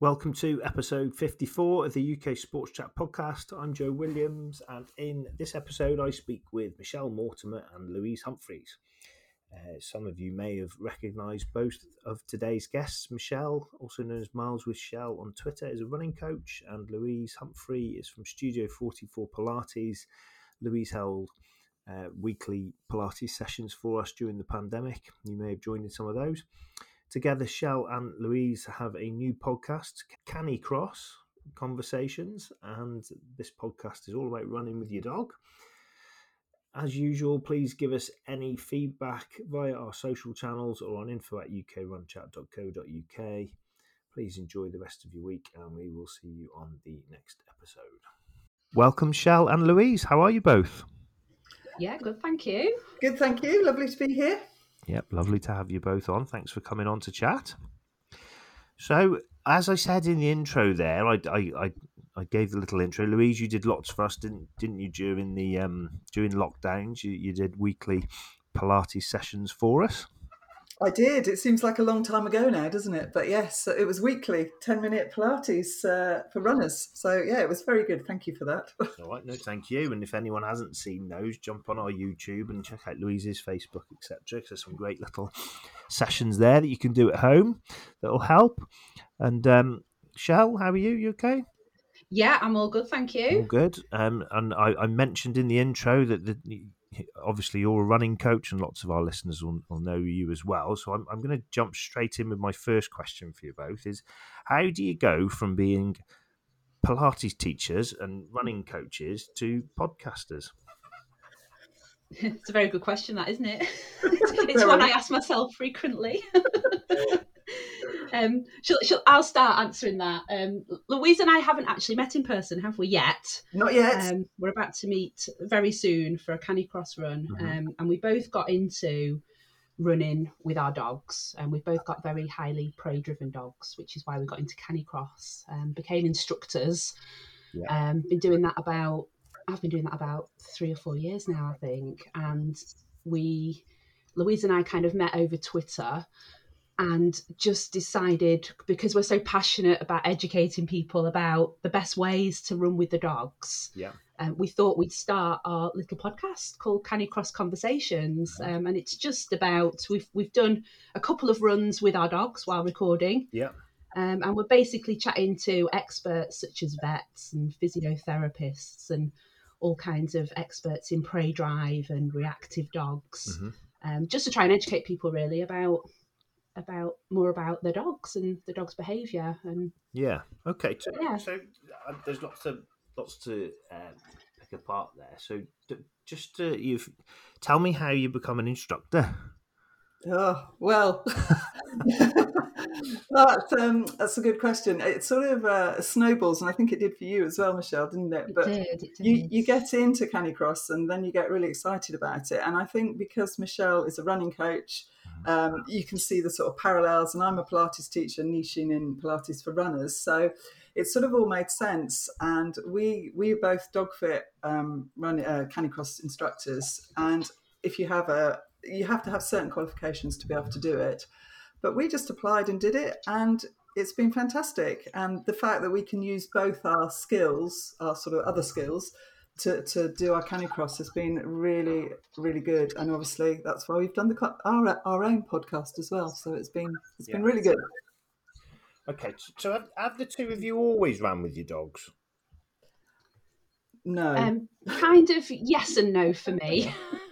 Welcome to episode 54 of the UK Sports Chat podcast. I'm Joe Williams, and in this episode, I speak with Michelle Mortimer and Louise Humphreys. Uh, some of you may have recognised both of today's guests. Michelle, also known as Miles with Shell on Twitter, is a running coach, and Louise Humphrey is from Studio 44 Pilates. Louise held uh, weekly Pilates sessions for us during the pandemic. You may have joined in some of those. Together, Shell and Louise have a new podcast, Canicross Conversations, and this podcast is all about running with your dog. As usual, please give us any feedback via our social channels or on info at ukrunchat.co.uk. Please enjoy the rest of your week, and we will see you on the next episode. Welcome, Shell and Louise. How are you both? Yeah, good, thank you. Good, thank you. Lovely to be here. Yep, lovely to have you both on. Thanks for coming on to chat. So, as I said in the intro, there, I, I, I, I gave the little intro. Louise, you did lots for us, didn't didn't you? During the um, during lockdowns, you, you did weekly Pilates sessions for us. I did. It seems like a long time ago now, doesn't it? But yes, it was weekly, 10 minute Pilates uh, for runners. So yeah, it was very good. Thank you for that. All right, no, thank you. And if anyone hasn't seen those, jump on our YouTube and check out Louise's Facebook, etc. Because There's some great little sessions there that you can do at home that'll help. And um, Shell, how are you? You okay? Yeah, I'm all good, thank you. All good. Um, and I, I mentioned in the intro that the obviously you're a running coach and lots of our listeners will, will know you as well. So i'm, I'm going to jump straight in with my first question for you both is how do you go from being pilates teachers and running coaches to podcasters? It's a very good question that isn't it? It's one i ask myself frequently um, she'll, she'll, I'll start answering that. Um, Louise and I haven't actually met in person, have we yet? Not yet. Um, we're about to meet very soon for a Canicross run, mm-hmm. Um, and we both got into running with our dogs, and we've both got very highly prey-driven dogs, which is why we got into Canicross. Um, became instructors. Yeah. Um, been doing that about. I've been doing that about three or four years now, I think, and we. Louise and I kind of met over Twitter and just decided because we're so passionate about educating people about the best ways to run with the dogs. Yeah. Um, we thought we'd start our little podcast called Canicross Conversations, uh-huh. um, and it's just about we've we've done a couple of runs with our dogs while recording. Yeah. Um, and we're basically chatting to experts such as vets and physiotherapists and all kinds of experts in prey drive and reactive dogs, mm-hmm. um, just to try and educate people really about about more about the dogs and the dog's behaviour and yeah okay so, yeah. so uh, there's lots of lots to uh, pick apart there so just uh, you tell me how you become an instructor oh well that's um, that's a good question. It sort of uh, snowballs, and I think it did for you as well, Michelle, didn't it? But it did, it did. you you get into Canicross, and then you get really excited about it. And I think because Michelle is a running coach. Um, you can see the sort of parallels. And I'm a Pilates teacher, niching in Pilates for runners, so it sort of all made sense. And we we both dog fit um, run uh, Canicross instructors, and if you have a you have to have certain qualifications to be able to do it. But we just applied and did it, and it's been fantastic. And the fact that we can use both our skills, our sort of other skills, to, to do our canicross has been really, really good. And obviously, that's why we've done the our, our own podcast as well. So it's been it's yeah. been really good. Okay, so have, have the two of you always ran with your dogs? No. Um, kind of yes and no for me.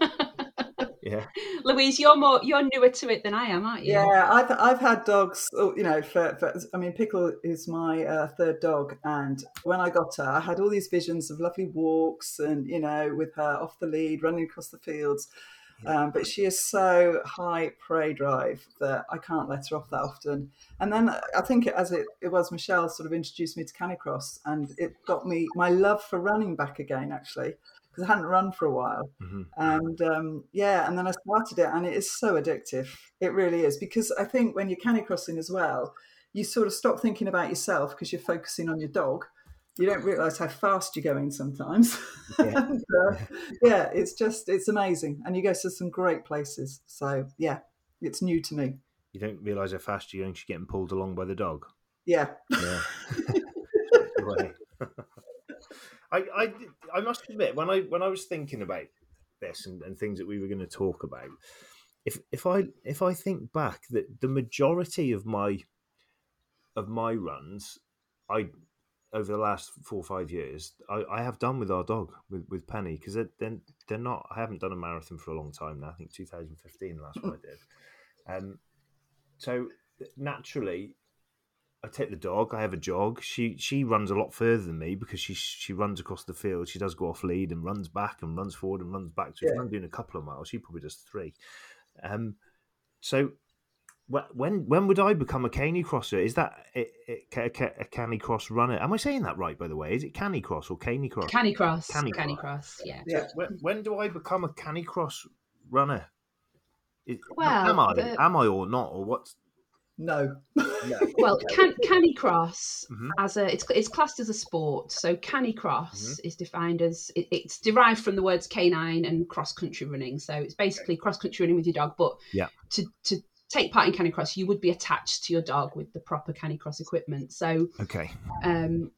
Yeah. Louise, you're more you're newer to it than I am, aren't you? Yeah, I've I've had dogs. Oh, you know, for, for I mean, Pickle is my uh, third dog, and when I got her, I had all these visions of lovely walks, and you know, with her off the lead, running across the fields. Um, but she is so high prey drive that I can't let her off that often. And then I think as it, it was Michelle sort of introduced me to Canicross, and it got me my love for running back again. Actually, because I hadn't run for a while. Mm-hmm. And um, yeah, and then I started it, and it is so addictive. It really is because I think when you're canicrossing as well, you sort of stop thinking about yourself because you're focusing on your dog. You don't realize how fast you're going sometimes. Yeah. and, uh, yeah, it's just it's amazing, and you go to some great places. So yeah, it's new to me. You don't realize how fast you're going to getting pulled along by the dog. Yeah. Yeah. I I must admit when I when I was thinking about this and, and things that we were going to talk about, if if I if I think back that the majority of my of my runs, I over the last four or five years, I, I have done with our dog with, with Penny because they're, they're they're not. I haven't done a marathon for a long time now. I think 2015 last one I did. Um, so naturally, I take the dog. I have a jog. She she runs a lot further than me because she she runs across the field. She does go off lead and runs back and runs forward and runs back. So if Yeah. I'm doing a couple of miles, she probably does three. Um, so when when would I become a canny crosser? Is that a, a, a, a canny cross runner? Am I saying that right? By the way, is it canny cross or canny cross? Canny Cross. Canny Canny, Cross. Cross. Yeah. Yeah. when, when do I become a canny cross runner? Is- Well, am I? the- Am I or not? Or what's? No. Well, can, Canicross Mhm. as a it's it's classed as a sport. So Canicross Mm-hmm. is defined as it, it's derived from the words canine and cross country running. So it's basically cross country running with your dog. But Yeah. to to take part in Canicross, you would be attached to your dog with the proper Canicross equipment. So Okay. um,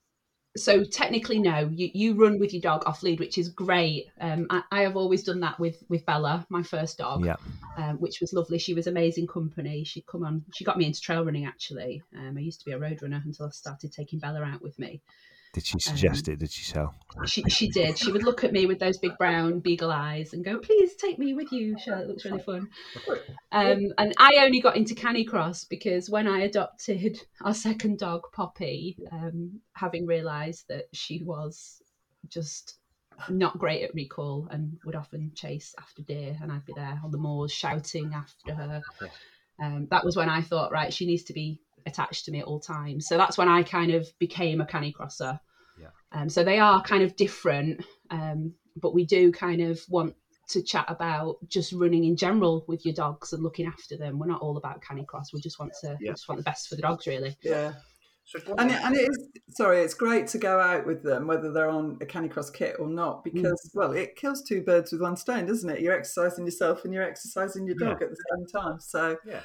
so technically, no, you, you run with your dog off lead, which is great. Um, I, I have always done that with with Bella, my first dog, Yeah. um, which was lovely. She was amazing company. She'd come on. She got me into trail running actually. Um, I used to be a road runner until I started taking Bella out with me. Did she suggest it? Did she sell? She she did. She would look at me with those big brown beagle eyes and go, "Please take me with you, Charlotte. It looks really fun." Um, and I only got into Canicross because when I adopted our second dog, Poppy, um, having realised that she was just not great at recall and would often chase after deer, and I'd be there on the moors shouting after her. Um, that was when I thought, right, she needs to be attached to me at all times. So that's when I kind of became a canicrosser. Yeah. Um, so they are kind of different, um, but we do kind of want to chat about just running in general with your dogs and looking after them. We're not all about canicross. We just want to Yeah. just want the best for the dogs, really. Yeah. And it, and it is sorry, it's great to go out with them, whether they're on a canicross kit or not, because well, it kills two birds with one stone, doesn't it? You're exercising yourself and you're exercising your dog at the same time. So yeah.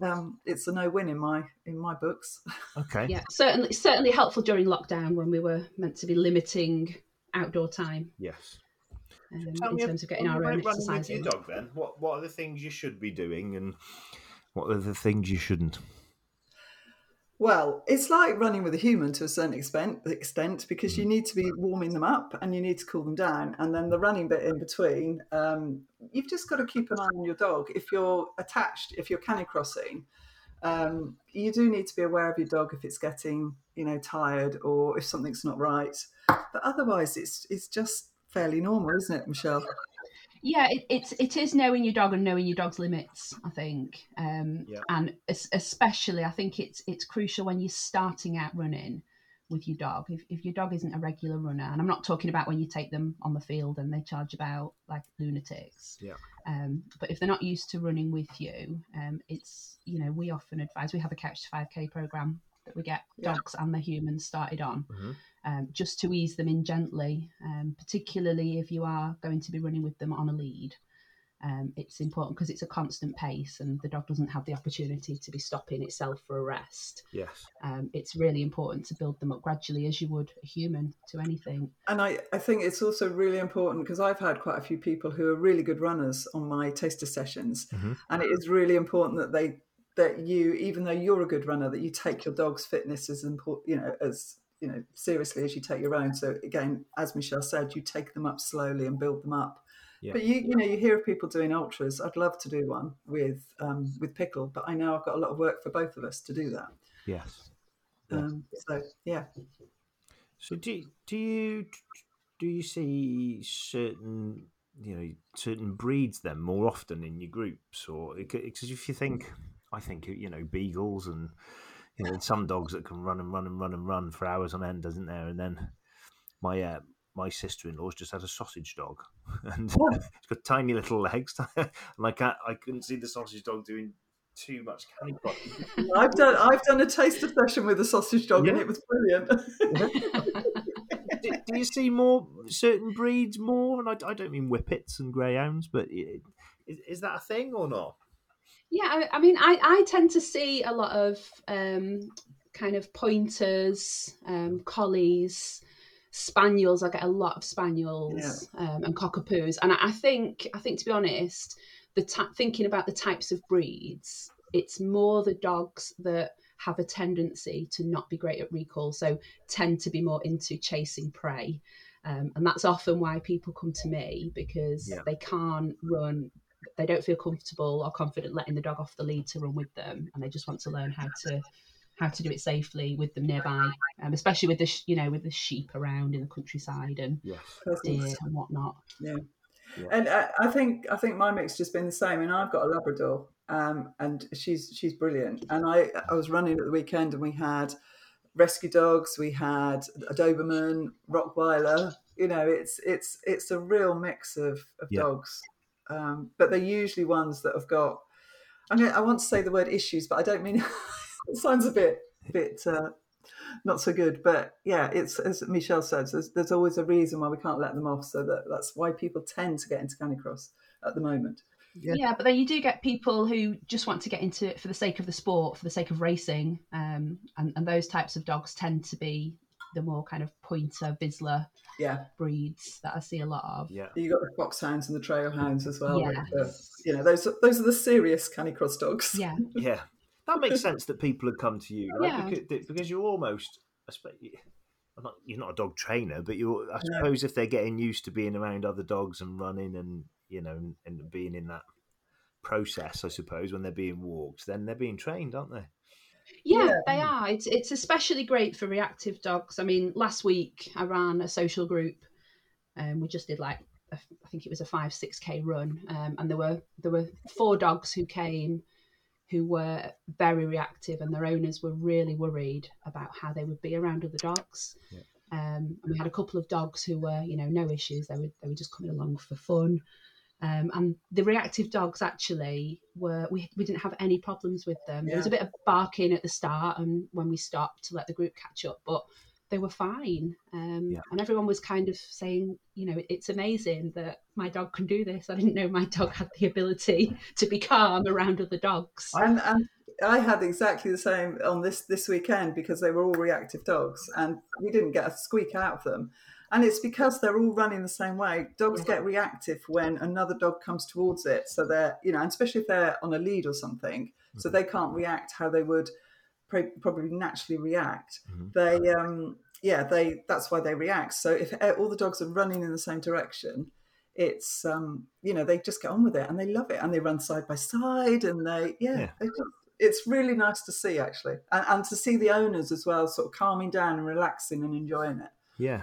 Um, it's a no-win in my in my books. Okay. Yeah, certainly certainly helpful during lockdown when we were meant to be limiting outdoor time Yes. um, Tell in me terms of getting our own about running with exercise. your dog then. What What are the things you should be doing, and what are the things you shouldn't? Well, it's like running with a human to a certain extent, extent because Mm. you need to be warming them up and you need to cool them down, and then the running bit in between. Um, you've just got to keep an eye on your dog. If you're attached, if you're canicrossing, um, you do need to be aware of your dog if it's getting, you know, tired or if something's not right. But otherwise, it's it's just fairly normal, isn't it, Michelle? Yeah, it, it's it is knowing your dog and knowing your dog's limits. I think, um, Yeah. and es- especially I think it's it's crucial when you're starting out running with your dog. If if your dog isn't a regular runner, and I'm not talking about when you take them on the field and they charge about like lunatics. Yeah. Um, but if they're not used to running with you, um, it's you know we often advise we have a couch to 5k program we get Yeah. dogs and the humans started on Mhm. um, just to ease them in gently, um, particularly if you are going to be running with them on a lead. Um, it's important because it's a constant pace and the dog doesn't have the opportunity to be stopping itself for a rest. Yes. Um, it's really important to build them up gradually as you would a human to anything. And I, I think it's also really important because I've had quite a few people who are really good runners on my taster sessions, Mhm. and it is really important that they that you, even though you're a good runner, that you take your dog's fitness as important, you know, as you know, seriously as you take your own. So again, as Michelle said, you take them up slowly and build them up. Yeah. But you, you know, you hear of people doing ultras. I'd love to do one with um, with pickle, but I know I've got a lot of work for both of us to do that. Yes. Um, so yeah, So do do you do you see certain you know certain breeds then more often in your groups or because if you think I think you know beagles and you know some dogs that can run and run and run and run for hours on end, doesn't there? And then my uh, my sister in law's just had a sausage dog, and it's got tiny little legs, and I can't I couldn't see the sausage dog doing too much canicross. I've done I've done a taster session with a sausage dog, and it was brilliant. do, do you see more certain breeds more? And I, I don't mean whippets and greyhounds, but i- is, is that a thing or not? Yeah, I, I mean, I, I tend to see a lot of um, kind of pointers, um, collies, spaniels. I get a lot of spaniels um, and cockapoos, and I, I think I think to be honest, the ta- thinking about the types of breeds, it's more the dogs that have a tendency to not be great at recall, so tend to be more into chasing prey. Um, and that's often why people come to me because Yeah. they can't run, they don't feel comfortable or confident letting the dog off the lead to run with them, and they just want to learn how to how to do it safely with them nearby, um, especially with the sh- you know with the sheep around in the countryside and Yes. deer Pheasants. and whatnot. Yeah. And I, I think I think my mix has just been the same. And I've got a Labrador, um, and she's she's brilliant. And I I was running at the weekend, and we had rescue dogs, we had a Doberman, Rottweiler. You know, it's it's it's a real mix of, of Yeah. dogs, um, but they're usually ones that have got. I mean, I want to say the word issues, but I don't mean. it sounds a bit bit. Uh, not so good, but yeah, it's as Michelle says. There's, there's always a reason why we can't let them off. So that that's why people tend to get into Canicross at the moment. Yeah. Yeah. but then you do get people who just want to get into it for the sake of the sport, for the sake of racing, um, and, and those types of dogs tend to be the more kind of pointer, Vizsla Yeah, breeds that I see a lot of. Yeah. you got the foxhounds and the trail hounds as well. Yeah. which you know, those those are the serious canicross dogs. Yeah, Yeah. That makes sense that people have come to you, right? Yeah. Because, because you're almost, I suppose, not, you're not a dog trainer, but you're, I No. suppose if they're getting used to being around other dogs and running and, you know, and, and being in that process, I suppose, when they're being walked, then they're being trained, aren't they? Yeah, Yeah. they are. It's it's especially great for reactive dogs. I mean, last week I ran a social group, and we just did like a, I think it was a five six k run, um, and there were there were four dogs who came who were very reactive, and their owners were really worried about how they would be around other dogs. Yeah. Um, and we had a couple of dogs who were, you know, no issues. They were they were just coming along for fun. Um, and the reactive dogs actually were we, we didn't have any problems with them. There was a bit of barking at the start and when we stopped to let the group catch up, but they were fine. Um, Yeah. And everyone was kind of saying, you know, it's amazing that my dog can do this. I didn't know my dog had the ability to be calm around other dogs. And, and I had exactly the same on this this weekend because they were all reactive dogs, and we didn't get a squeak out of them. And it's because they're all running the same way. Dogs Yeah. get reactive when another dog comes towards it, so they're you know, and especially if they're on a lead or something, so they can't react how they would pro- probably naturally react. Mhm. They um yeah they that's why they react. So if uh, all the dogs are running in the same direction, it's um you know they just get on with it and they love it and they run side by side and they yeah, Yeah. They just, it's really nice to see actually and, and to see the owners as well sort of calming down and relaxing and enjoying it Yeah.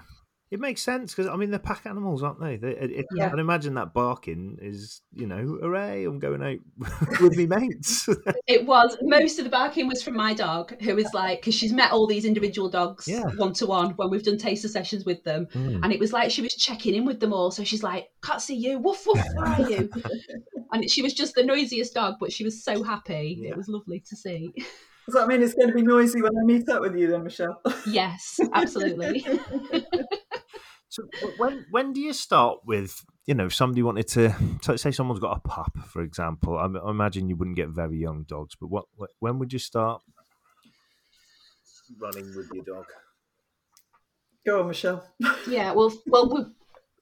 It makes sense because I mean they're pack animals, aren't they? they it, Yeah. I can imagine that barking is, you know, hooray! I'm going out with me mates. It was most of the barking was from my dog, who is like because she's met all these individual dogs one to one when we've done taster sessions with them, Mm. and it was like she was checking in with them all. So she's like, "Can't see you, woof woof, where are you?" and she was just the noisiest dog, but she was so happy. Yeah. It was lovely to see. Does that mean it's going to be noisy when I meet up with you then Michelle? Yes, absolutely. So when when do you start with you know if somebody wanted to say someone's got a pup for example I, I imagine you wouldn't get very young dogs but what when would you start? Running with your dog. Go on Michelle. Yeah, well, well, we,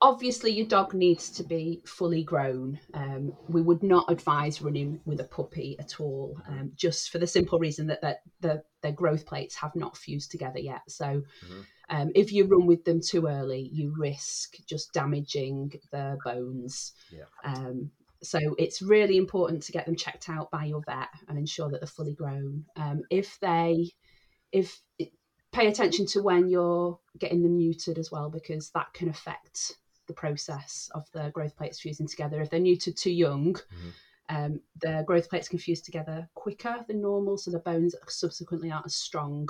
obviously your dog needs to be fully grown. Um, we would not advise running with a puppy at all, um, just for the simple reason that that the, their growth plates have not fused together yet. So, Mhm. um, if you run with them too early, you risk just damaging their bones. Yeah. Um, so it's really important to get them checked out by your vet and ensure that they're fully grown. Um, if they, if pay attention to when you're getting them neutered as well because that can affect the process of the growth plates fusing together. If they're new to too young, um, the growth plates can fuse together quicker than normal, so the bones subsequently aren't as strong.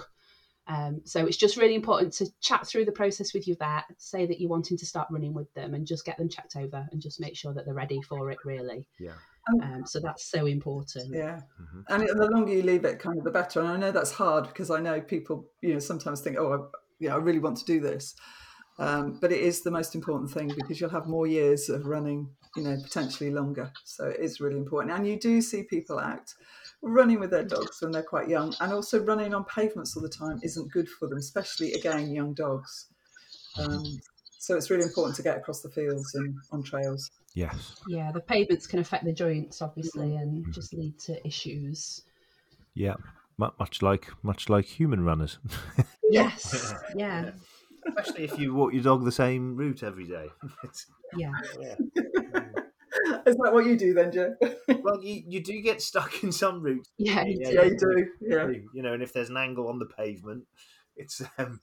Um, so it's just really important to chat through the process with your vet, say that you're wanting to start running with them, and just get them checked over and just make sure that they're ready for it. Really, yeah um, so that's so important. yeah Mhm. and it- the longer you leave it kind of the better and I know that's hard because I know people you know sometimes think oh I, you know I really want to do this um, but it is the most important thing because you'll have more years of running you know potentially longer so it is really important and you do see people out running with their dogs when they're quite young, and also running on pavements all the time isn't good for them, especially again young dogs. Um, so it's really important to get across the fields and on trails. Yes. Yeah, the pavements can affect the joints, obviously, Mm-hmm. and just lead to issues. Yeah. Much like much like human runners, Yes. Yeah. Especially if you walk your dog the same route every day. Yeah. Is that what you do then, Joe? well, you, you do get stuck in some routes. Yeah. Yeah, yeah, you do. Yeah. You know, and if there's an angle on the pavement, it's um,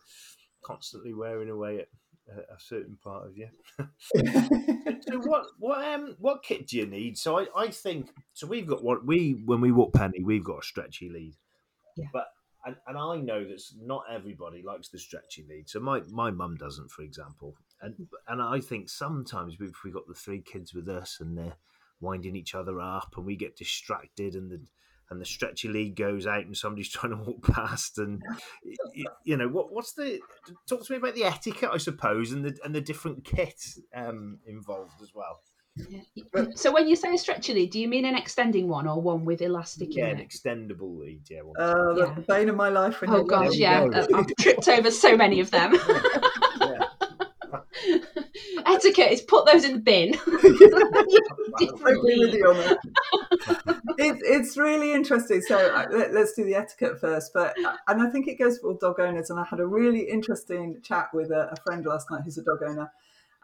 constantly wearing away at a, a certain part of you. so what what um what kit do you need? So I, I think so. We've got what we when we walk Penny, we've got a stretchy lead. Yeah. But and, and I know that not everybody likes the stretchy lead. So my my mum doesn't, for example. And and I think sometimes if we got the three kids with us and they're winding each other up and we get distracted and the and the stretchy lead goes out and somebody's trying to walk past and you know what what's the talk to me about the etiquette I suppose and the and the different kit um, involved as well. Yeah. So when you say a stretcher lead, do you mean an extending one or one with elastic Yeah, in an it? extendable lead. Yeah. One. Uh, the bane of my life. When Oh gosh, yeah. go. Uh, I've tripped over so many of them. Etiquette is put those in the bin. I agree with you on that. it's it's really interesting. So uh, let, us do the etiquette first. But uh, and I think it goes for all dog owners. And I had a really interesting chat with a, a friend last night who's a dog owner,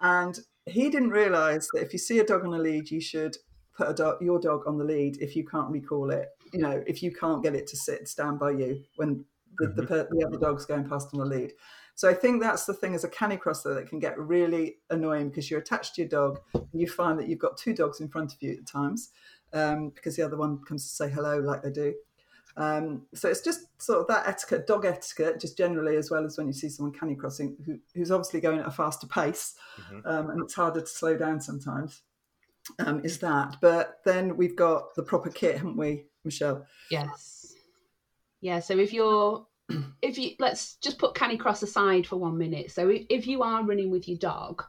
and he didn't realise that if you see a dog on a lead, you should put a dog, your dog on the lead if you can't recall it. You know, if you can't get it to sit stand by you when the, the, per- the other dog's going past on the lead. So I think that's the thing as a canicrosser that can get really annoying because you're attached to your dog and you find that you've got two dogs in front of you at times um, because the other one comes to say hello like they do. Um, so it's just sort of that etiquette, dog etiquette, just generally, as well as when you see someone canicrossing who, who's obviously going at a faster pace, Mhm. um, and it's harder to slow down sometimes. Um, is that? But then we've got the proper kit, haven't we, Michelle? Yes. Yeah. So if you're, if you let's just put Canicross aside for one minute. So if, if you are running with your dog,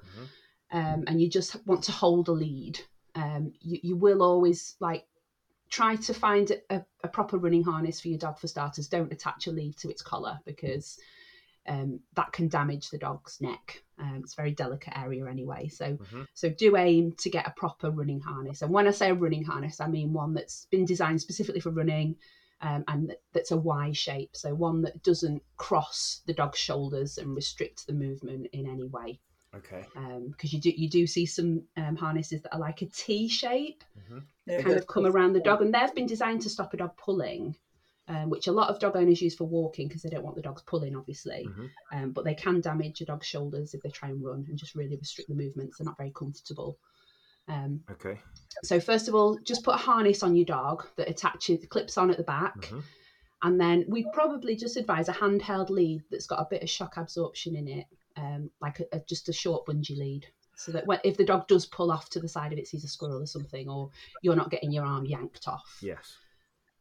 um, and you just want to hold a lead, um, you you will always like try to find a, a proper running harness for your dog for starters. Don't attach a lead to its collar because um, that can damage the dog's neck. Um, it's a very delicate area anyway. So Mhm. so do aim to get a proper running harness. And when I say a running harness, I mean one that's been designed specifically for running. Um, and that's a Y shape, so one that doesn't cross the dog's shoulders and restrict the movement in any way Okay. because you do you do see some um, harnesses that are like a T shape, Yeah, kind of come around the dog, and they've been designed to stop a dog pulling, um, which a lot of dog owners use for walking because they don't want the dogs pulling, obviously. Mhm. Um, but they can damage a dog's shoulders if they try and run and just really restrict the movements. They're not very comfortable. Um, Okay. so first of all, just put a harness on your dog that attaches the clips on at the back. Mhm. And then we probably just advise a handheld lead that's got a bit of shock absorption in it, um, like a, a, just a short bungee lead. So that when, if the dog does pull off to the side of it, sees a squirrel or something, or you're not getting your arm yanked off. Yes.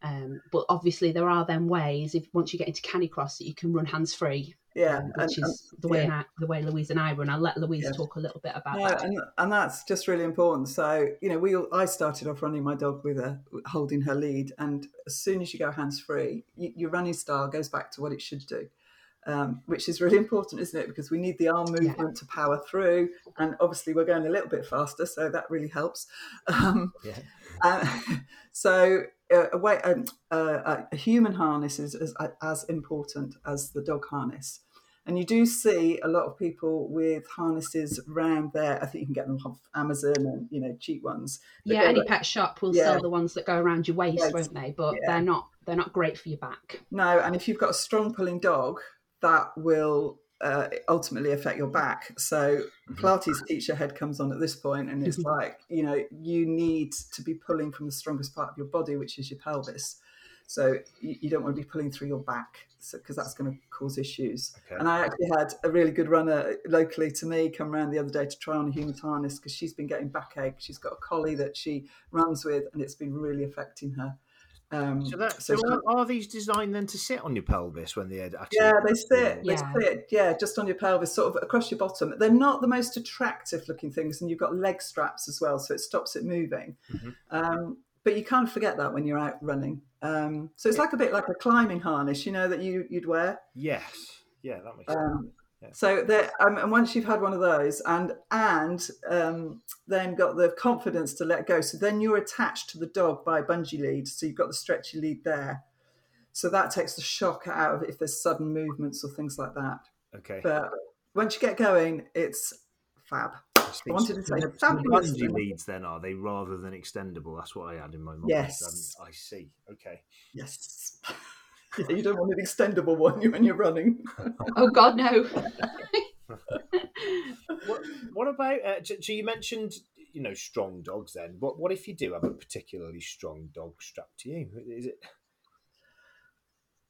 Um, but obviously, there are then ways, if once you get into canicross, that you can run hands free, yeah, um, and, which is the way yeah. I, the way Louise and I run. I'll let Louise Yeah. talk a little bit about that. and and that's just really important. So you know, we all, I started off running my dog with her holding her lead, and as soon as you go hands free, you, your running style goes back to what it should do, um, which is really important, isn't it? Because we need the arm Yeah. movement to power through, and obviously we're going a little bit faster, so that really helps. Um, Yeah. uh, so uh, a, way, um, uh, a human harness is as, as important as the dog harness. And you do see a lot of people with harnesses around there. I think you can get them off Amazon and you know cheap ones. Yeah, any like- pet shop will Yeah. sell the ones that go around your waist, Yes. won't they? But Yeah. they're not they're not great for your back. No, and if you've got a strong pulling dog, that will uh, ultimately affect your back. So Pilates teacher head comes on at this point, and it's like you know you need to be pulling from the strongest part of your body, which is your pelvis. So you, you don't want to be pulling through your back, because that's going to cause issues. Okay. And I actually had a really good runner locally to me come around the other day to try on a human harness because she's been getting backache. She's got a collie that she runs with, and it's been really affecting her. Um, So that so so are, are these designed then to sit on your pelvis when they actually? yeah, they sit. They Yeah. sit. Yeah, just on your pelvis, sort of across your bottom. They're not the most attractive looking things, and you've got leg straps as well, so it stops it moving. Mhm. Um, but you can't forget that when you're out running. Um, so it's like a bit like a climbing harness, you know, that you you'd wear. Yes. Yeah, that makes sense. Yeah. So there, um, and once you've had one of those, and and um, then got the confidence to let go, so then you're attached to the dog by a bungee lead. So you've got the stretchy lead there. So that takes the shock out of it if there's sudden movements or things like that. Okay. But once you get going, it's fab. I wanted to say the fabulous bungee leads then are they rather than extendable? That's what I had in my mind. Yes. Um, I see. Okay. Yes. Yeah, you don't want an extendable one when you're running. Oh God, no. What, what about? Uh, so so you mentioned you know strong dogs. Then what? What if you do have a particularly strong dog strapped to you? Is it?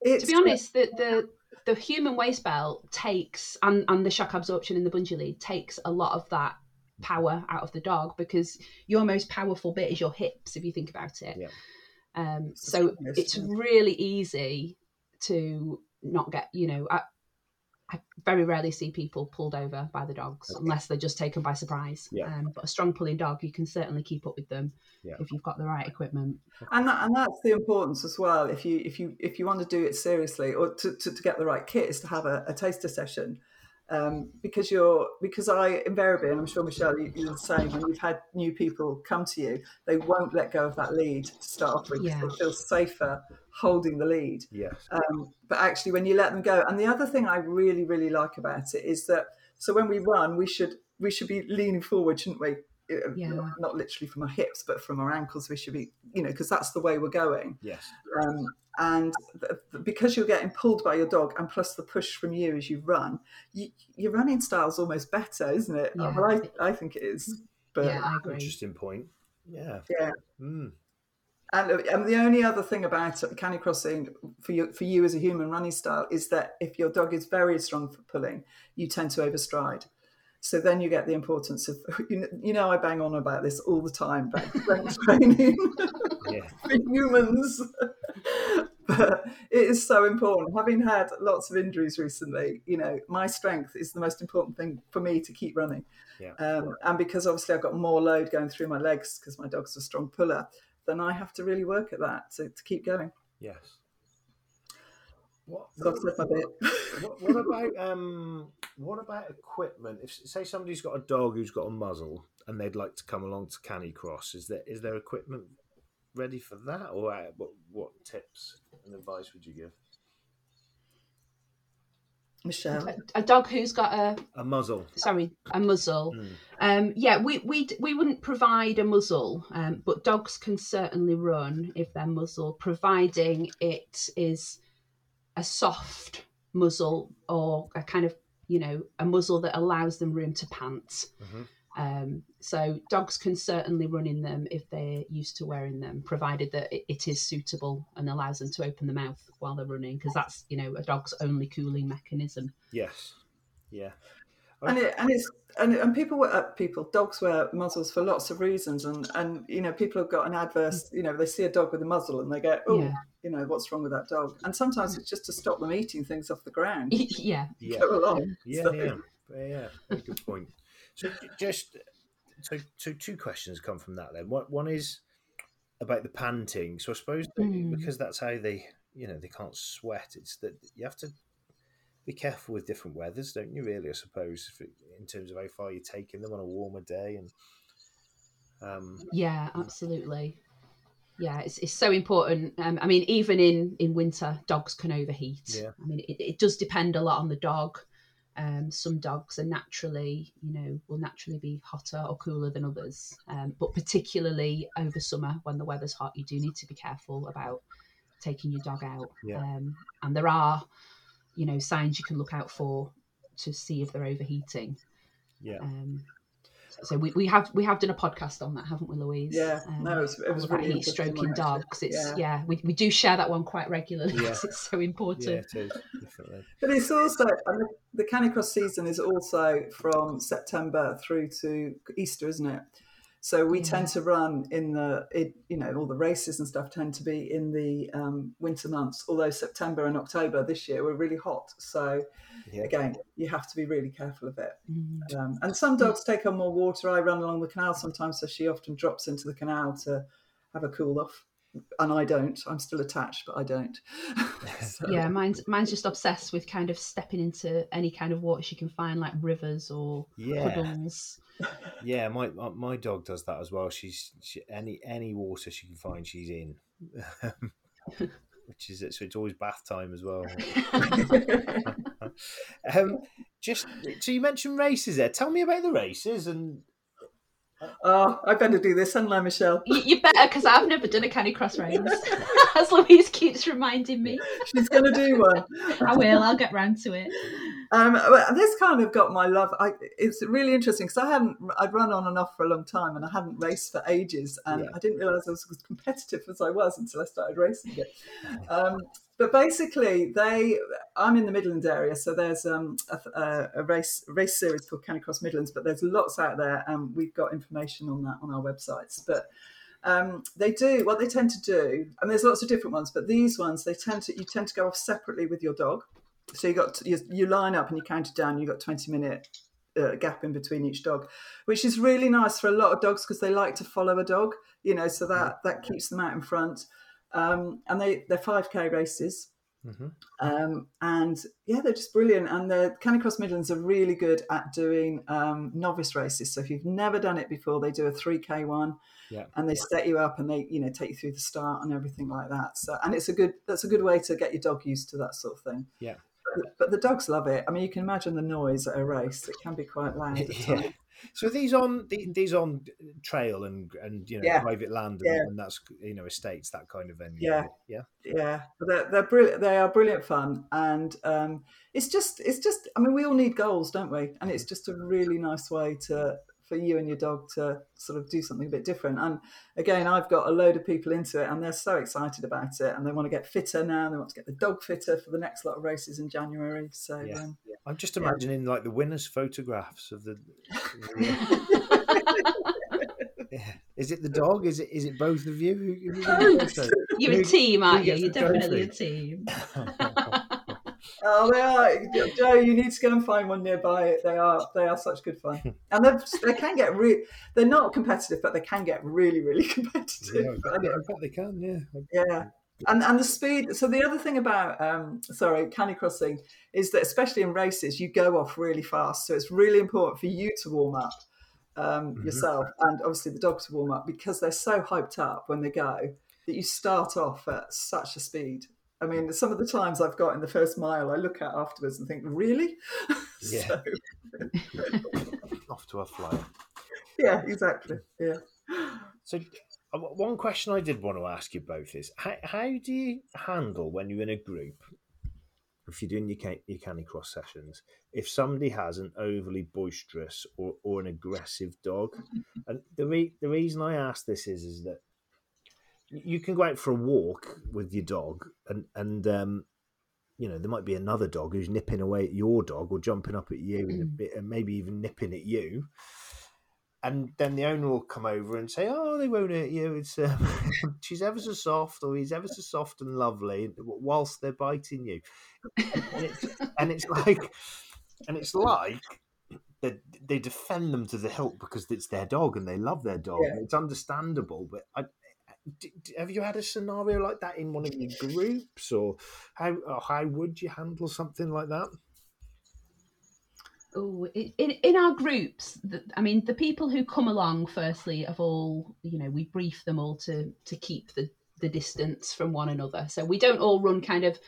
It's, to be honest, the, the the human waist belt takes and and the shock absorption in the bungee lead takes a lot of that power out of the dog because your most powerful bit is your hips if you think about it. Yeah. Um, so it's really easy to not get you know. I, I very rarely see people pulled over by the dogs Okay. unless they're just taken by surprise. Yeah. Um, but a strong pulling dog, you can certainly keep up with them Yeah. if you've got the right equipment. and that, and that's the importance as well. If you if you if you want to do it seriously or to, to, to get the right kit, is to have a, a taster session. Um, because you're because I invariably, and I'm sure Michelle, you, you're the same. When you've had new people come to you, they won't let go of that lead to start off with. 'cause Yeah. They feel safer holding the lead. Yes. Um, but actually, when you let them go, and the other thing I really, really like about it is that so when we run, we should we should be leaning forward, shouldn't we? Uh, Yeah. Not, not literally from our hips, but from our ankles. We should be, you know, because that's the way we're going. Yes. Um, and th- th- because you're getting pulled by your dog, and plus the push from you as you run, you, your running style's almost better, isn't it? Yeah. Well, I, I think it is. But yeah, I agree. Interesting point. Yeah. yeah. Mm. And, uh, and the only other thing about Canicrossing for you, for you as a human running style is that if your dog is very strong for pulling, you tend to overstride. So then you get the importance of, you know, you know I bang on about this all the time, strength training Yeah. for humans. but it is so important. Having had lots of injuries recently, you know, my strength is the most important thing for me to keep running. Yeah. Um, and because obviously I've got more load going through my legs because my dog's a strong puller, then I have to really work at that to, to keep going. Yes. What, So I've said my bit. what, what about um what about equipment? If say somebody's got a dog who's got a muzzle and they'd like to come along to Canicross, is there is there equipment ready for that, or uh, what what tips and advice would you give? Michelle. a, a dog who's got a A muzzle. sorry a muzzle Mm. um yeah we we we wouldn't provide a muzzle um but dogs can certainly run if they're muzzle providing it is a soft muzzle or a kind of you know a muzzle that allows them room to pant Mhm. um so dogs can certainly run in them if they're used to wearing them provided that it, it is suitable and allows them to open the mouth while they're running because that's you know a dog's only cooling mechanism Yes. Yeah. And it, and it's and, and people wear uh, people dogs wear muzzles for lots of reasons and and you know people have got an adverse you know they see a dog with a muzzle and they go oh Yeah. you know what's wrong with that dog and sometimes it's just to stop them eating things off the ground yeah Yeah. go along Yeah, So- yeah, yeah, yeah. Very good point. So just so so two questions come from that then. One one is about the panting. So I suppose Mm. because that's how they you know they can't sweat. It's that you have to be careful with different weathers, don't you? Really, I suppose, it, in terms of how far you're taking them on a warmer day and. Um, Yeah, absolutely. Yeah, it's, it's so important. Um, I mean, even in, in winter, dogs can overheat. Yeah. I mean, it, it does depend a lot on the dog. Um, some dogs are naturally, you know, will naturally be hotter or cooler than others. Um, but particularly over summer when the weather's hot, you do need to be careful about taking your dog out. Yeah. Um, and there are, you know, signs you can look out for to see if they're overheating. yeah, Um, so we, we have we have done a podcast on that, haven't we, Louise? Yeah, Um, no, it was- it all was about really heat interesting stroking dogs. It's Yeah. yeah, we, we do share that one quite regularly Yeah. because it's so important. yeah, important. it is definitely. but it's also and the, the canicross season is also from september through to easter isn't it so we Yeah. tend to run in the it, you know all the races and stuff tend to be in the um, winter months although september and october this year were really hot so Yeah. again you have to be really careful of it Mm. um, and some dogs take on more water i run along the canal sometimes so she often drops into the canal to have a cool off. And I don't. I'm still attached, but I don't. so. Yeah, mine's mine's just obsessed with kind of stepping into any kind of water she can find, like rivers or yeah. puddles. Yeah, my my dog does that as well. She's she, any any water she can find, she's in. Which is it? So it's always bath time as well. um, just so you mentioned races there. Tell me about the races and Oh, I better do this, haven't I, Michelle? You, you better, because I've never done a Canicross race, as Louise keeps reminding me. She's going to do one. I will. I'll get round to it. Um, this kind of got my love. I, it's really interesting because I hadn't. I'd run on and off for a long time, and I hadn't raced for ages, and yeah. I didn't realise I was as competitive as I was until I started racing it. Um, but basically, they. I'm in the Midlands area, so there's um, a, a, race race series called Canicross Midlands, but there's lots out there, and we've got information on that on our websites. But um, they do what they tend to do, and there's lots of different ones, but these ones they tend to you tend to go off separately with your dog. So you got you, you line up and you count it down. You got 20 minute uh, gap in between each dog, which is really nice for a lot of dogs because they like to follow a dog, you know, so that that keeps them out in front. Um, and they they're 5k races. Mm-hmm. Um, and yeah, they're just brilliant. And the Canicross Midlands are really good at doing um, novice races. So if you've never done it before, they do a 3K one, yeah. and they set you up and they you know take you through the start and everything like that. So and it's a good that's a good way to get your dog used to that sort of thing. Yeah. But, but the dogs love it. I mean, you can imagine the noise at a race. It can be quite loud. yeah. So these on these on trail and and you know yeah. private land and, yeah. and, that's you know estates that kind of venue. Yeah, yeah, yeah. They're, they're brilliant. They are brilliant fun, and um, it's just it's just. I mean, we all need goals, don't we? And it's just a really nice way to for you and your dog to sort of do something a bit different. And again, I've got a load of people into it, and they're so excited about it, and they want to get fitter now. They want to get the dog fitter for the next lot of races in January. So yeah. Um, I'm just imagining yeah. like the winners' photographs of the. yeah. Is it the dog? Is it is it both of you? You're a team, aren't you? You're definitely a team. Oh, they are, Joe. You need to go and find one nearby. They are they are such good fun, and they they can get really. They're not competitive, but they can get really really competitive. Yeah, I bet, I bet they can. Yeah. Yeah. And and the speed. So the other thing about um, sorry, canicrossing is that especially in races, you go off really fast. So it's really important for you to warm up um, mm-hmm. yourself, and obviously the dogs to warm up because they're so hyped up when they go that you start off at such a speed I mean, some of the times I've got in the first mile, I look at afterwards and think, really? Yeah. so... Off to a flight. Yeah, exactly. Yeah. So, uh, one question I did want to ask you both is how, how do you handle when you're in a group, if you're doing your, your canicross sessions, if somebody has an overly boisterous or, or an aggressive dog? And the, re- the reason I ask this is, is that you can go out for a walk with your dog and and um, you know there might be another dog who's nipping away at your dog or jumping up at you and, mm. bit, and maybe even nipping at you and then the owner will come over and say oh they won't hurt you it's um, she's ever so soft or he's ever so soft and lovely whilst they're biting you and it's, and it's like and it's like they, they defend them to the hilt because it's their dog and they love their dog. Yeah. It's understandable, but I, have you had a scenario like that in one of your groups, or how or how would you handle something like that? Oh, in in our groups, I mean, the people who come along, firstly of all, you know, we brief them all to to keep the the distance from one another. So we don't all run kind of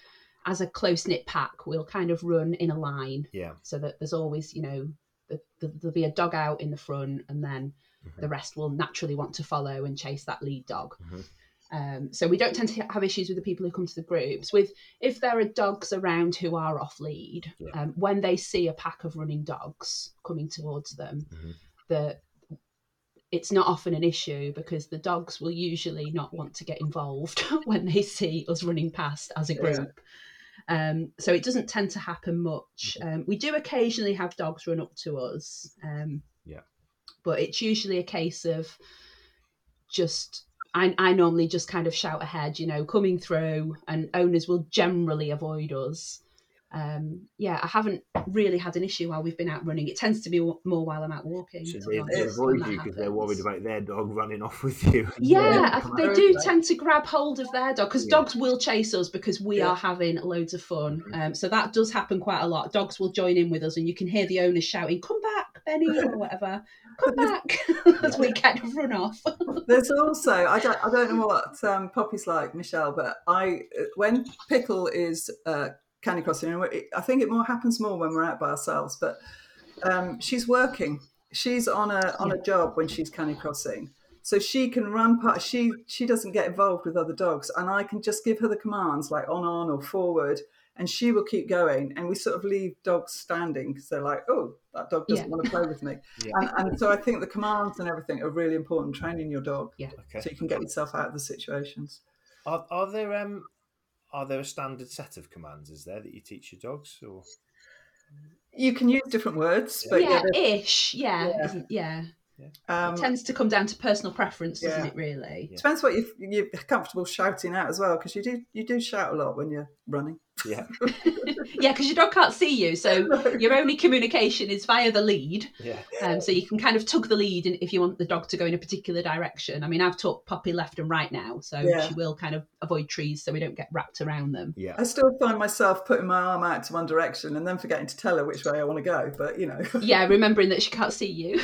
as a close knit pack. We'll kind of run in a line. Yeah. So that there's always, you know, the, the, there'll be a dog out in the front, and then mm-hmm. the rest will naturally want to follow and chase that lead dog. Mm-hmm. Um, so we don't tend to have issues with the people who come to the groups. With if there are dogs around who are off lead, yeah. um, when they see a pack of running dogs coming towards them, mm-hmm. the it's not often an issue because the dogs will usually not want to get involved when they see us running past as a group. Yeah. Um, so it doesn't tend to happen much. Mm-hmm. Um, we do occasionally have dogs run up to us. Um, yeah but it's usually a case of just I, I normally just kind of shout ahead, you know, coming through, and owners will generally avoid us. um, yeah, I haven't really had an issue while we've been out running. It tends to be more while I'm out walking. So they, they avoid you because they're worried about their dog running off with you. Yeah, I- they out. do tend to grab hold of their dog because Yeah. dogs will chase us because we Yeah. are having loads of fun. Mm-hmm. Um, so that does happen quite a lot. Dogs will join in with us, and you can hear the owners shouting, "Come back, Benny," or whatever. Come back as we kind of run off. There's also I don't I don't know what um, Poppy's like, Michelle, but I when Pickle is uh, canicrossing, and it- I think it more happens more when we're out by ourselves. But um, she's working. She's on a on a job when she's canicrossing, so she can run part. She she doesn't get involved with other dogs, and I can just give her the commands like on on or forward. And she will keep going, and we sort of leave dogs standing because they're like, "Oh, that dog doesn't Yeah. want to play with me." Yeah. And, and so I think the commands and everything are really important. Training your dog Okay. so you can get yourself out of the situations. Are, are there um are there a standard set of commands? Is there that you teach your dogs? Or You can use different words, but yeah, yeah, ish. Yeah, Yeah. isn't yeah. um, It tends to come down to personal preference, doesn't Yeah. it? Really. depends what you, you're comfortable shouting out as well, because you do you do shout a lot when you're running. Yeah, yeah, because your dog can't see you, so your only communication is via the lead. yeah, Um, so you can kind of tug the lead and if you want the dog to go in a particular direction. I mean, I've taught Poppy left and right now, so Yeah. she will kind of avoid trees so we don't get wrapped around them. yeah. I still find myself putting my arm out to one direction and then forgetting to tell her which way I want to go. But you know, Yeah, remembering that she can't see you.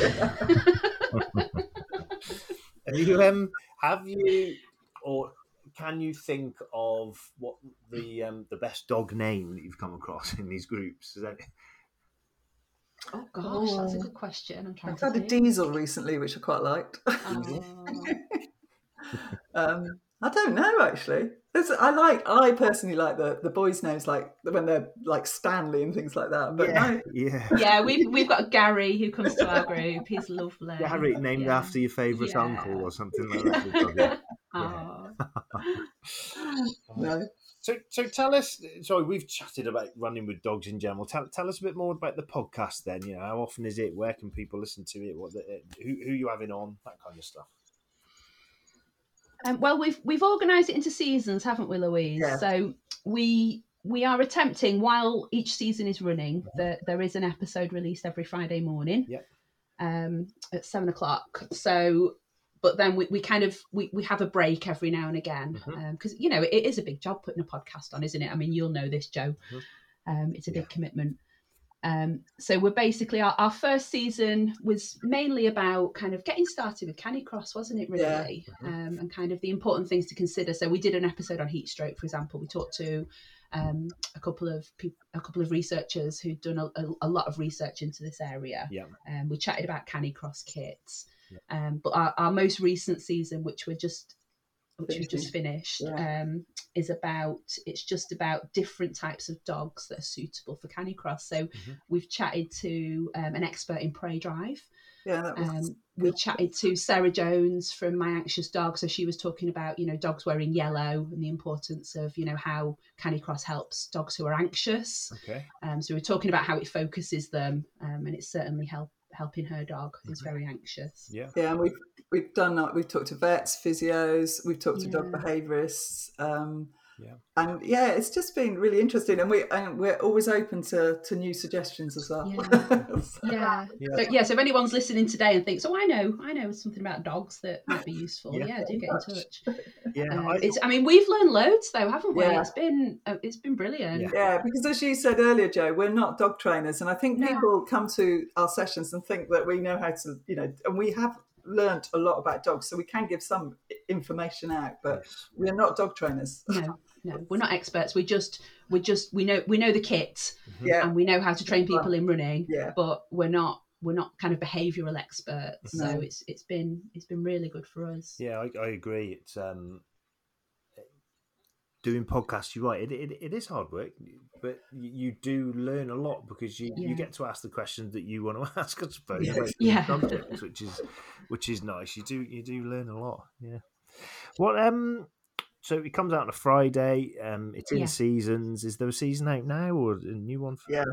Have you um have you or can you think of what the um the best dog name that you've come across in these groups? Is that Oh gosh, that's a good question. I'm trying I've to had a diesel recently, which I quite liked. Oh, um, I don't know actually. There's, I like I personally like the the boys' names like when they're like Stanley and things like that. But yeah, no, yeah. yeah, we've we've got Gary who comes to our group. He's lovely. Gary named Yeah. after your favourite Yeah. uncle or something like that. We've got it. Oh. no. So, so tell us. Sorry, we've chatted about running with dogs in general. Tell, tell us a bit more about the podcast. Then, you know, how often is it? Where can people listen to it? What, the, who, who you having on? That kind of stuff. Um, well, we've we've organised it into seasons, haven't we, Louise? Yeah. So we we are attempting while each season is running, that there is an episode released every Friday morning. Yep. Um, at seven o'clock. So, but then we, we kind of we, we have a break every now and again because you know it is a big job putting a podcast on, isn't it? I mean, you'll know this, Joe. Mhm. Um, it's a big Yeah. commitment. Um, so we're basically our, our first season was mainly about kind of getting started with Canicross, wasn't it? Yeah. Really, um, and kind of the important things to consider. So we did an episode on heat stroke, for example. We talked to um, a couple of peop a couple of researchers who'd done a, a, a lot of research into this area. Yeah. Um, we chatted about Canicross kits, Yeah. um, but our, our most recent season, which we're just which we just finished, Yeah. um, is about it's just about different types of dogs that are suitable for Canicross. So Mhm. we've chatted to um, an expert in prey drive. Yeah, that was Um, we chatted to Sarah Jones from My Anxious Dog. So she was talking about, you know, dogs wearing yellow and the importance of, you know, how Canicross helps dogs who are anxious. Okay. Um, so we we're talking about how it focuses them, um, and it's certainly help, helping her dog who's very anxious. Yeah. Yeah, and we've we've done that. We've talked to vets, physios, we've talked to dog behaviourists, um, Yeah. and yeah, it's just been really interesting. And we and we're always open to to new suggestions as well. So- Yeah. Yeah. So, yeah. So if anyone's listening today and thinks, "Oh, I know, I know something about dogs that might be useful," Yeah. yeah, do get in touch. Yeah. Um, I, it's, I mean, we've learned loads though, haven't we? Yeah. It's been uh, it's been brilliant. Yeah. Yeah, because as you said earlier, Joe, we're not dog trainers, and I think No. people come to our sessions and think that we know how to, you know, and we have learnt a lot about dogs, so we can give some information out, but yes. we are not dog trainers. No, no, we're not experts. We just we just we know we know the kit Yeah, and we know how to train people in running, yeah, but we're not we're not kind of behavioural experts. So No. it's it's been it's been really good for us. Yeah, I, I agree. It's um, doing podcasts. You're right. It, it, it is hard work, but you, you do learn a lot because you, Yeah. you get to ask the questions that you want to ask. I suppose. Yes. about these Yeah. subjects, which is which is nice. You do you do learn a lot. Yeah. What um. So it comes out on a Friday. Um, it's in Yeah. seasons. Is there a season out now or a new one? For, yeah.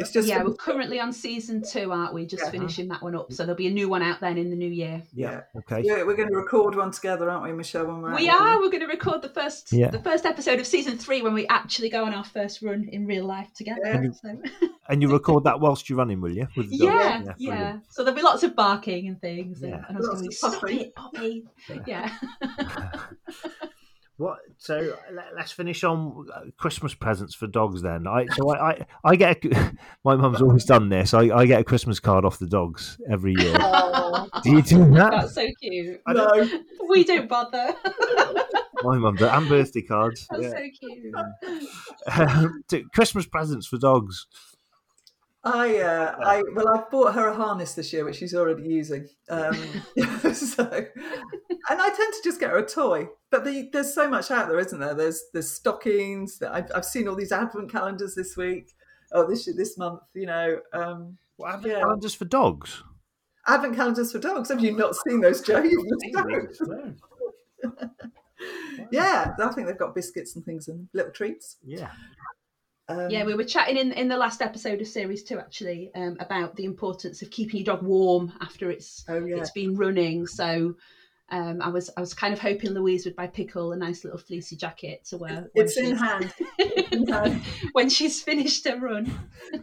It's just yeah, we're currently on season two, aren't we? Just Yeah. finishing that one up. So there'll be a new one out then in the new year. Yeah. Okay. yeah, we're going to record one together, aren't we, Michelle? When we're we are. We're going to record the first Yeah. the first episode of season three when we actually go on our first run in real life together. Yeah. So- And you record that whilst you're running, will you? With the dog? yeah, yeah. So there'll be lots of barking and things. And, Yeah. and I was Lots going, of stop it, Poppy. Yeah. What? So let, us finish on uh, Christmas presents for dogs then. I so I I, I get a, my mum's always done this. I, I get a Christmas card off the dogs every year. Oh, Do you do that? That's so cute. I don't- no. We don't bother. My mum does, and birthday cards. That's Yeah. so cute. To- Christmas presents for dogs. I, uh, I well, I've bought her a harness this year, which she's already using. Um, so, and I tend to just get her a toy. But the, there's so much out there, isn't there? There's there's stockings. I've, I've seen all these advent calendars this week. Oh, this this month, you know, um, What happened? Yeah. Calendars for dogs. advent calendars for dogs. Have you not seen those, Joe? You must have. yeah, I think they've got biscuits and things and little treats. Yeah. Um, Yeah, we were chatting in, in the last episode of series two actually um, about the importance of keeping your dog warm after it's Oh yeah. it's been running. So um, I was I was kind of hoping Louise would buy Pickle a nice little fleecy jacket to wear It's in hand. in hand. when she's finished her run.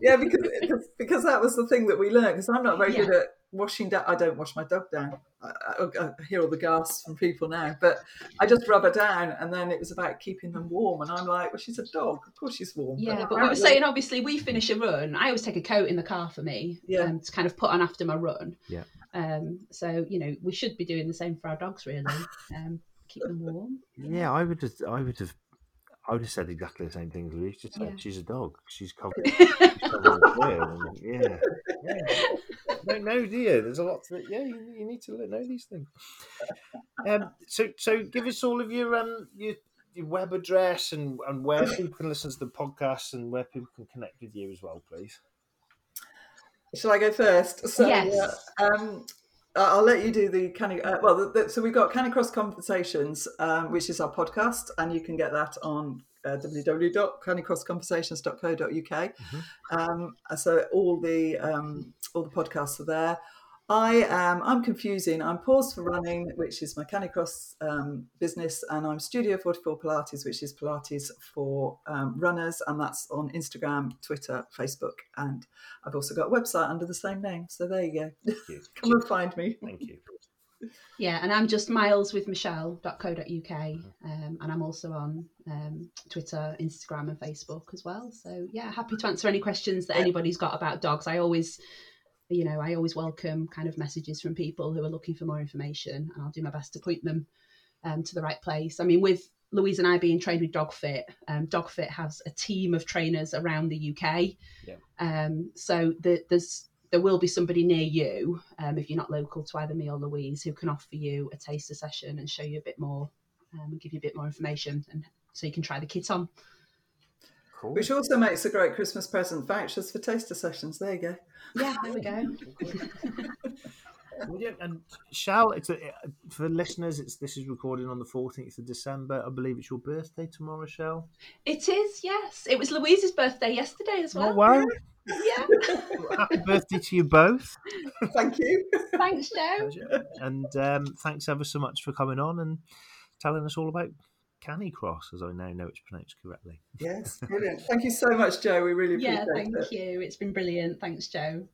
yeah, because because- because that was the thing that we learned. Because I'm not very Yeah. good at washing down. I don't wash my dog down. I, I, I hear all the gasps from people now, but I just rub her down, and then it was about keeping them warm. And I'm like, well, she's a dog. Of course, she's warm. Yeah, but we were saying obviously we finish a run. I always take a coat in the car for me Yeah. um, to kind of put on after my run. Yeah. Um, so you know we should be doing the same for our dogs really. Um, keep them warm. Yeah, I would have. I would have. I would have said exactly the same thing as Louise. Just said she's a dog. She's covered. she's covered in fur and- yeah. yeah. No, no, dear. There's a lot to. It. Yeah, you, you need to know these things. Um. So, so give us all of your um your, your web address and and where people can listen to the podcast and where people can connect with you as well, please. Shall I go first? So, Yes. uh, um, I- I'll let you do the Canny. Uh, well, the, the, so we've got Canicross Conversations, um, which is our podcast, and you can get that on uh, www.canicrossconversations.co.uk. Um, so all the um, all the podcasts are there. I am I'm confusing. I'm Paws for Running, which is my Canicross um, business, and I'm Studio 44 Pilates, which is Pilates for um, runners, and that's on Instagram, Twitter, Facebook, and I've also got a website under the same name. So there you go. Thank you. Come and find me. Thank you. Yeah, and I'm just mileswithmichelle.co.uk, um, and I'm also on um, Twitter, Instagram, and Facebook as well. So yeah, happy to answer any questions that anybody's got about dogs. I always, you know, I always welcome kind of messages from people who are looking for more information, and I'll do my best to point them um, to the right place. I mean, with Louise and I being trained with DogFit, um, DogFit has a team of trainers around the UK. Yeah. Um, so the, there's there will be somebody near you, um, if you're not local to either me or Louise, who can offer you a taster session and show you a bit more, um, and give you a bit more information, and so you can try the kit on. Cool. Which also makes a great Christmas present vouchers for taster sessions. There you go. Yeah, there we go. Brilliant. And Shal, it's a, for listeners, it's this is recording on the fourteenth of December. I believe it's your birthday tomorrow, Shal. It is, yes. It was Louise's birthday yesterday as well. Oh wow! Yeah. Happy birthday to you both, Thank you. Thanks, Joe. and um, thanks ever so much for coming on and telling us all about Canicross, as I now know it's pronounced correctly. Yes, brilliant. Thank you so much, Joe. We really appreciate it. Yeah, thank it. you. It's been brilliant. Thanks, Joe.